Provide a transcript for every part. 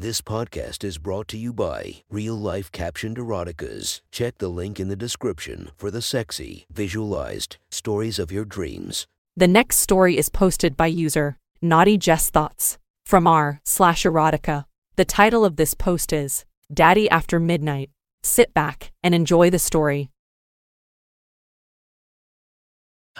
This podcast is brought to you by Real Life Captioned Eroticas. Check the link in the description for the sexy, visualized stories of your dreams. The next story is posted by user Naughty Jess Thoughts from r slash erotica. The title of this post is Daddy After Midnight. Sit back and enjoy the story.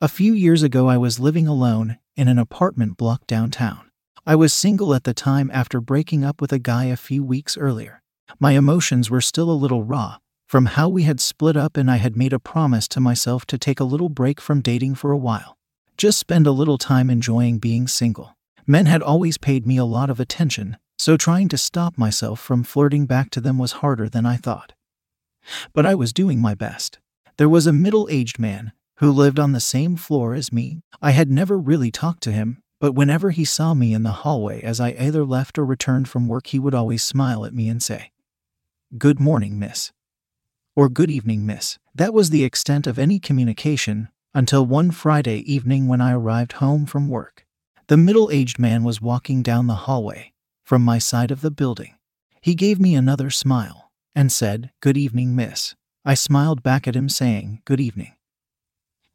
A few years ago, I was living alone in an apartment block downtown. I was single at the time after breaking up with a guy a few weeks earlier. My emotions were still a little raw from how we had split up, and I had made a promise to myself to take a little break from dating for a while. Just spend a little time enjoying being single. Men had always paid me a lot of attention, so trying to stop myself from flirting back to them was harder than I thought. But I was doing my best. There was a middle aged man who lived on the same floor as me. I had never really talked to him, but whenever he saw me in the hallway as I either left or returned from work, he would always smile at me and say, Good morning, miss. Or good evening, miss. That was the extent of any communication until one Friday evening when I arrived home from work. The middle aged man was walking down the hallway from my side of the building. He gave me another smile and said, Good evening, miss. I smiled back at him, saying, Good evening.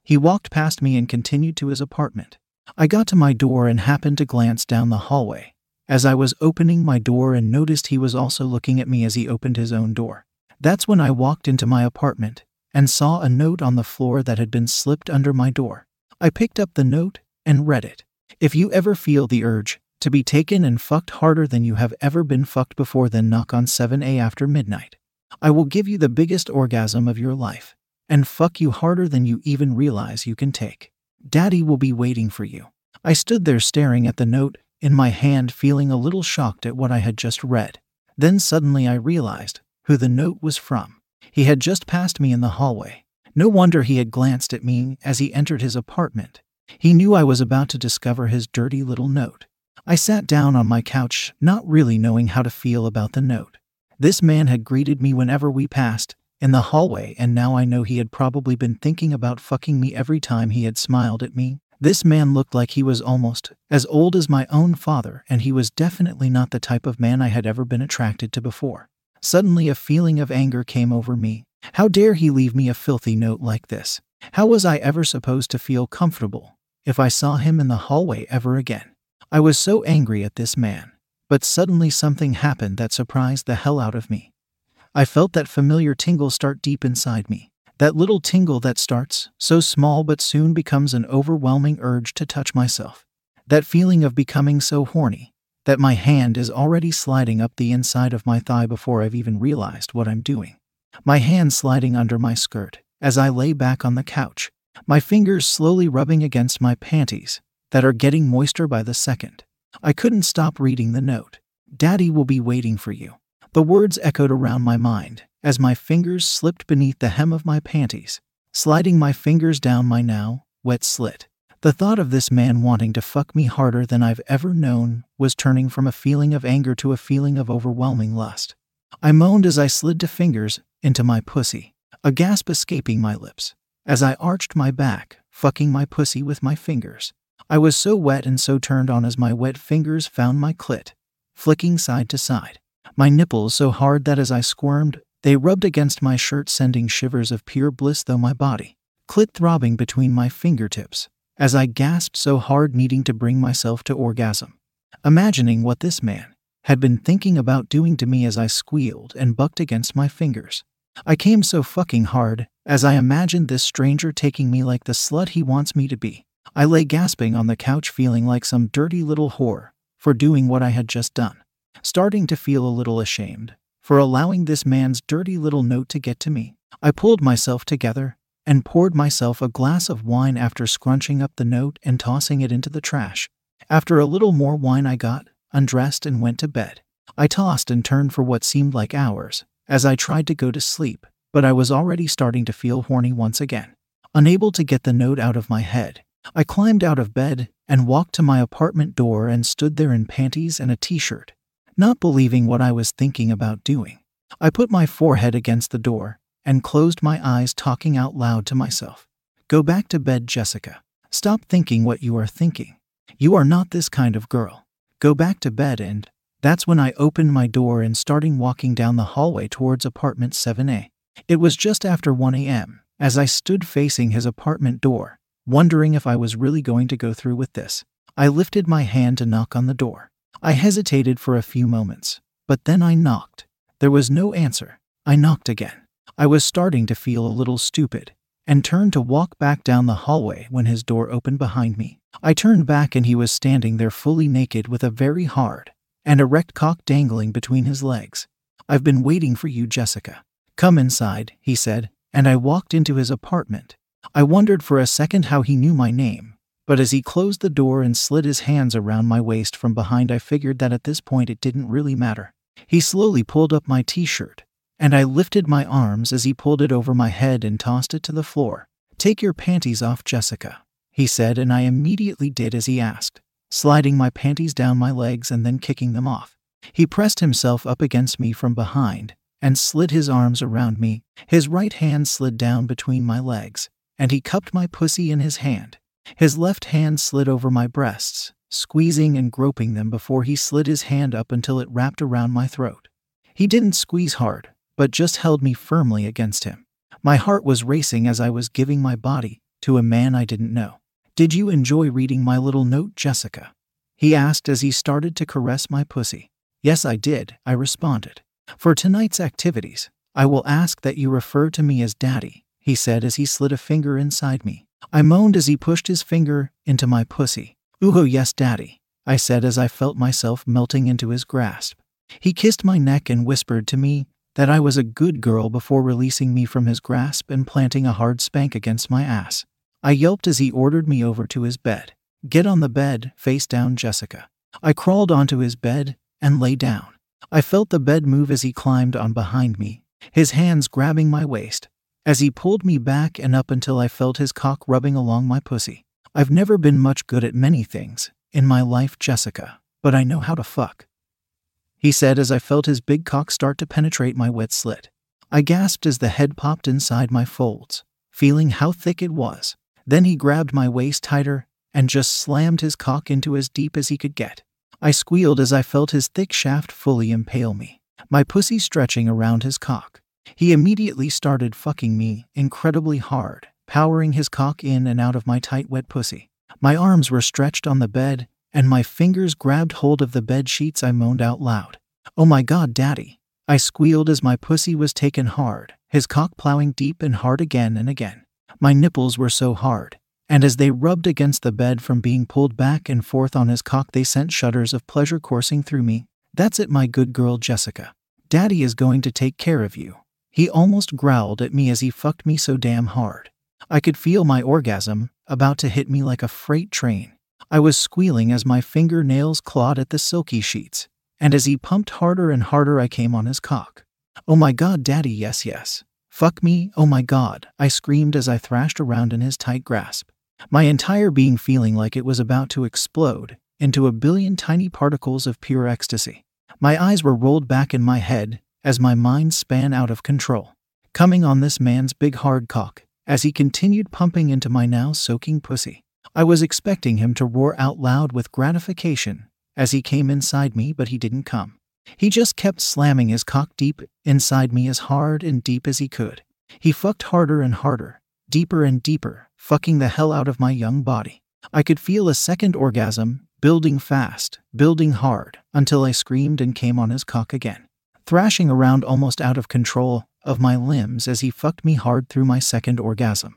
He walked past me and continued to his apartment. I got to my door and happened to glance down the hallway as I was opening my door and noticed he was also looking at me as he opened his own door. That's when I walked into my apartment and saw a note on the floor that had been slipped under my door. I picked up the note and read it. If you ever feel the urge to be taken and fucked harder than you have ever been fucked before, then knock on 7a after midnight. I will give you the biggest orgasm of your life and fuck you harder than you even realize you can take. Daddy will be waiting for you. I stood there staring at the note in my hand, feeling a little shocked at what I had just read. Then suddenly I realized who the note was from. He had just passed me in the hallway. No wonder he had glanced at me as he entered his apartment. He knew I was about to discover his dirty little note. I sat down on my couch, not really knowing how to feel about the note. This man had greeted me whenever we passed in the hallway, and now I know he had probably been thinking about fucking me every time he had smiled at me. This man looked like he was almost as old as my own father, and he was definitely not the type of man I had ever been attracted to before. Suddenly, a feeling of anger came over me. How dare he leave me a filthy note like this? How was I ever supposed to feel comfortable if I saw him in the hallway ever again? I was so angry at this man. But suddenly something happened that surprised the hell out of me. I felt that familiar tingle start deep inside me. That little tingle that starts, so small but soon becomes an overwhelming urge to touch myself. That feeling of becoming so horny that my hand is already sliding up the inside of my thigh before I've even realized what I'm doing. My hand sliding under my skirt as I lay back on the couch, my fingers slowly rubbing against my panties that are getting moister by the second. I couldn't stop reading the note. Daddy will be waiting for you. The words echoed around my mind as my fingers slipped beneath the hem of my panties, sliding my fingers down my now wet slit. The thought of this man wanting to fuck me harder than I've ever known was turning from a feeling of anger to a feeling of overwhelming lust. I moaned as I slid to fingers into my pussy, a gasp escaping my lips. As I arched my back, fucking my pussy with my fingers. I was so wet and so turned on as my wet fingers found my clit, flicking side to side my nipples so hard that as I squirmed, they rubbed against my shirt, sending shivers of pure bliss through my body, clit throbbing between my fingertips, as I gasped so hard, needing to bring myself to orgasm. Imagining what this man had been thinking about doing to me as I squealed and bucked against my fingers. I came so fucking hard as I imagined this stranger taking me like the slut he wants me to be. I lay gasping on the couch, feeling like some dirty little whore for doing what I had just done starting to feel a little ashamed for allowing this man's dirty little note to get to me. I pulled myself together and poured myself a glass of wine after scrunching up the note and tossing it into the trash. After a little more wine, I got undressed and went to bed. I tossed and turned for what seemed like hours as I tried to go to sleep, but I was already starting to feel horny once again. Unable to get the note out of my head, I climbed out of bed and walked to my apartment door and stood there in panties and a t shirt not believing what I was thinking about doing. I put my forehead against the door and closed my eyes, talking out loud to myself. Go back to bed, Jessica. Stop thinking what you are thinking. You are not this kind of girl. Go back to bed and That's when I opened my door and started walking down the hallway towards apartment 7A. It was just after 1 a.m. as I stood facing his apartment door, wondering if I was really going to go through with this. I lifted my hand to knock on the door. I hesitated for a few moments, but then I knocked. There was no answer. I knocked again. I was starting to feel a little stupid and turned to walk back down the hallway when his door opened behind me. I turned back and he was standing there fully naked with a very hard and erect cock dangling between his legs. I've been waiting for you, Jessica. Come inside, he said, and I walked into his apartment. I wondered for a second how he knew my name, but as he closed the door and slid his hands around my waist from behind, I figured that at this point it didn't really matter. He slowly pulled up my t shirt, and I lifted my arms as he pulled it over my head and tossed it to the floor. Take your panties off, Jessica, he said, and I immediately did as he asked, sliding my panties down my legs and then kicking them off. He pressed himself up against me from behind and slid his arms around me. His right hand slid down between my legs, and he cupped my pussy in his hand. His left hand slid over my breasts, squeezing and groping them before he slid his hand up until it wrapped around my throat. He didn't squeeze hard, but just held me firmly against him. My heart was racing as I was giving my body to a man I didn't know. Did you enjoy reading my little note, Jessica? He asked as he started to caress my pussy. Yes, I did, I responded. For tonight's activities, I will ask that you refer to me as Daddy, he said as he slid a finger inside me. I moaned as he pushed his finger into my pussy. Ooh, yes, Daddy, I said as I felt myself melting into his grasp. He kissed my neck and whispered to me that I was a good girl before releasing me from his grasp and planting a hard spank against my ass. I yelped as he ordered me over to his bed. Get on the bed, face down, Jessica. I crawled onto his bed and lay down. I felt the bed move as he climbed on behind me, his hands grabbing my waist, as he pulled me back and up until I felt his cock rubbing along my pussy. I've never been much good at many things in my life, Jessica, but I know how to fuck. He said as I felt his big cock start to penetrate my wet slit. I gasped as the head popped inside my folds, feeling how thick it was. Then he grabbed my waist tighter and just slammed his cock into as deep as he could get. I squealed as I felt his thick shaft fully impale me, my pussy stretching around his cock. He immediately started fucking me incredibly hard, powering his cock in and out of my tight, wet pussy. My arms were stretched on the bed, and my fingers grabbed hold of the bed sheets. I moaned out loud. Oh my god, daddy. I squealed as my pussy was taken hard, his cock plowing deep and hard again and again. My nipples were so hard, and as they rubbed against the bed from being pulled back and forth on his cock, they sent shudders of pleasure coursing through me. That's it, my good girl Jessica. Daddy is going to take care of you. He almost growled at me as he fucked me so damn hard. I could feel my orgasm about to hit me like a freight train. I was squealing as my fingernails clawed at the silky sheets, and as he pumped harder and harder, I came on his cock. Oh my god, Daddy, yes, yes. Fuck me, oh my god, I screamed as I thrashed around in his tight grasp my entire being feeling like it was about to explode into a billion tiny particles of pure ecstasy. My eyes were rolled back in my head as my mind span out of control, coming on this man's big hard cock as he continued pumping into my now soaking pussy. I was expecting him to roar out loud with gratification as he came inside me, but he didn't come. He just kept slamming his cock deep inside me as hard and deep as he could. He fucked harder and harder, deeper and deeper, fucking the hell out of my young body. I could feel a second orgasm, building fast, building hard, until I screamed and came on his cock again, thrashing around almost out of control of my limbs as he fucked me hard through my second orgasm.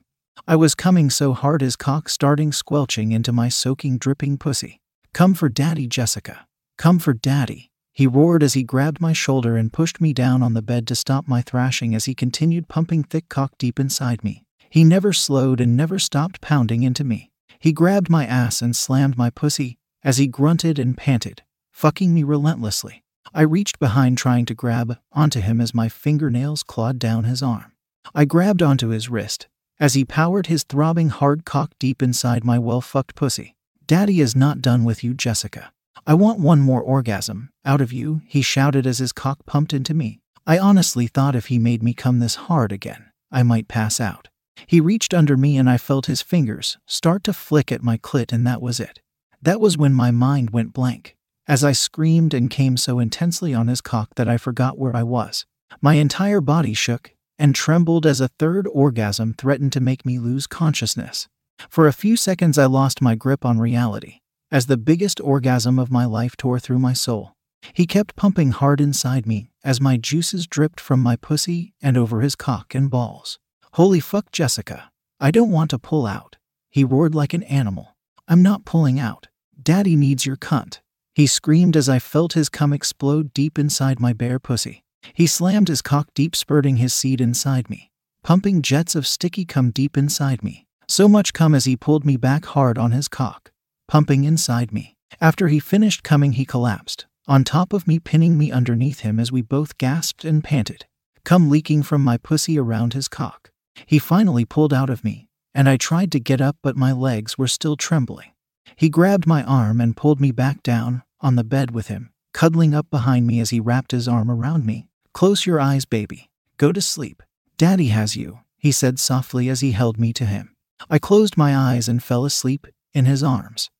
I was coming so hard his cock starting squelching into my soaking, dripping pussy. Come for daddy, Jessica. Come for daddy. He roared as he grabbed my shoulder and pushed me down on the bed to stop my thrashing as he continued pumping thick cock deep inside me. He never slowed and never stopped pounding into me. He grabbed my ass and slammed my pussy as he grunted and panted, fucking me relentlessly. I reached behind trying to grab onto him as my fingernails clawed down his arm. I grabbed onto his wrist as he powered his throbbing hard cock deep inside my well fucked pussy. Daddy is not done with you, Jessica. I want one more orgasm out of you, he shouted as his cock pumped into me. I honestly thought if he made me come this hard again, I might pass out. He reached under me and I felt his fingers start to flick at my clit, and that was it. That was when my mind went blank. As I screamed and came so intensely on his cock that I forgot where I was. My entire body shook and trembled as a third orgasm threatened to make me lose consciousness. For a few seconds, I lost my grip on reality, as the biggest orgasm of my life tore through my soul. He kept pumping hard inside me as my juices dripped from my pussy and over his cock and balls. Holy fuck, Jessica. I don't want to pull out. He roared like an animal. I'm not pulling out. Daddy needs your cunt. He screamed as I felt his cum explode deep inside my bare pussy. He slammed his cock deep, spurting his seed inside me, pumping jets of sticky cum deep inside me. So much cum as he pulled me back hard on his cock, pumping inside me. After he finished coming, he collapsed, on top of me, pinning me underneath him as we both gasped and panted, cum leaking from my pussy around his cock. He finally pulled out of me, and I tried to get up, but my legs were still trembling. He grabbed my arm and pulled me back down on the bed with him, cuddling up behind me as he wrapped his arm around me. Close your eyes, baby. Go to sleep. Daddy has you, he said softly as he held me to him. I closed my eyes and fell asleep in his arms.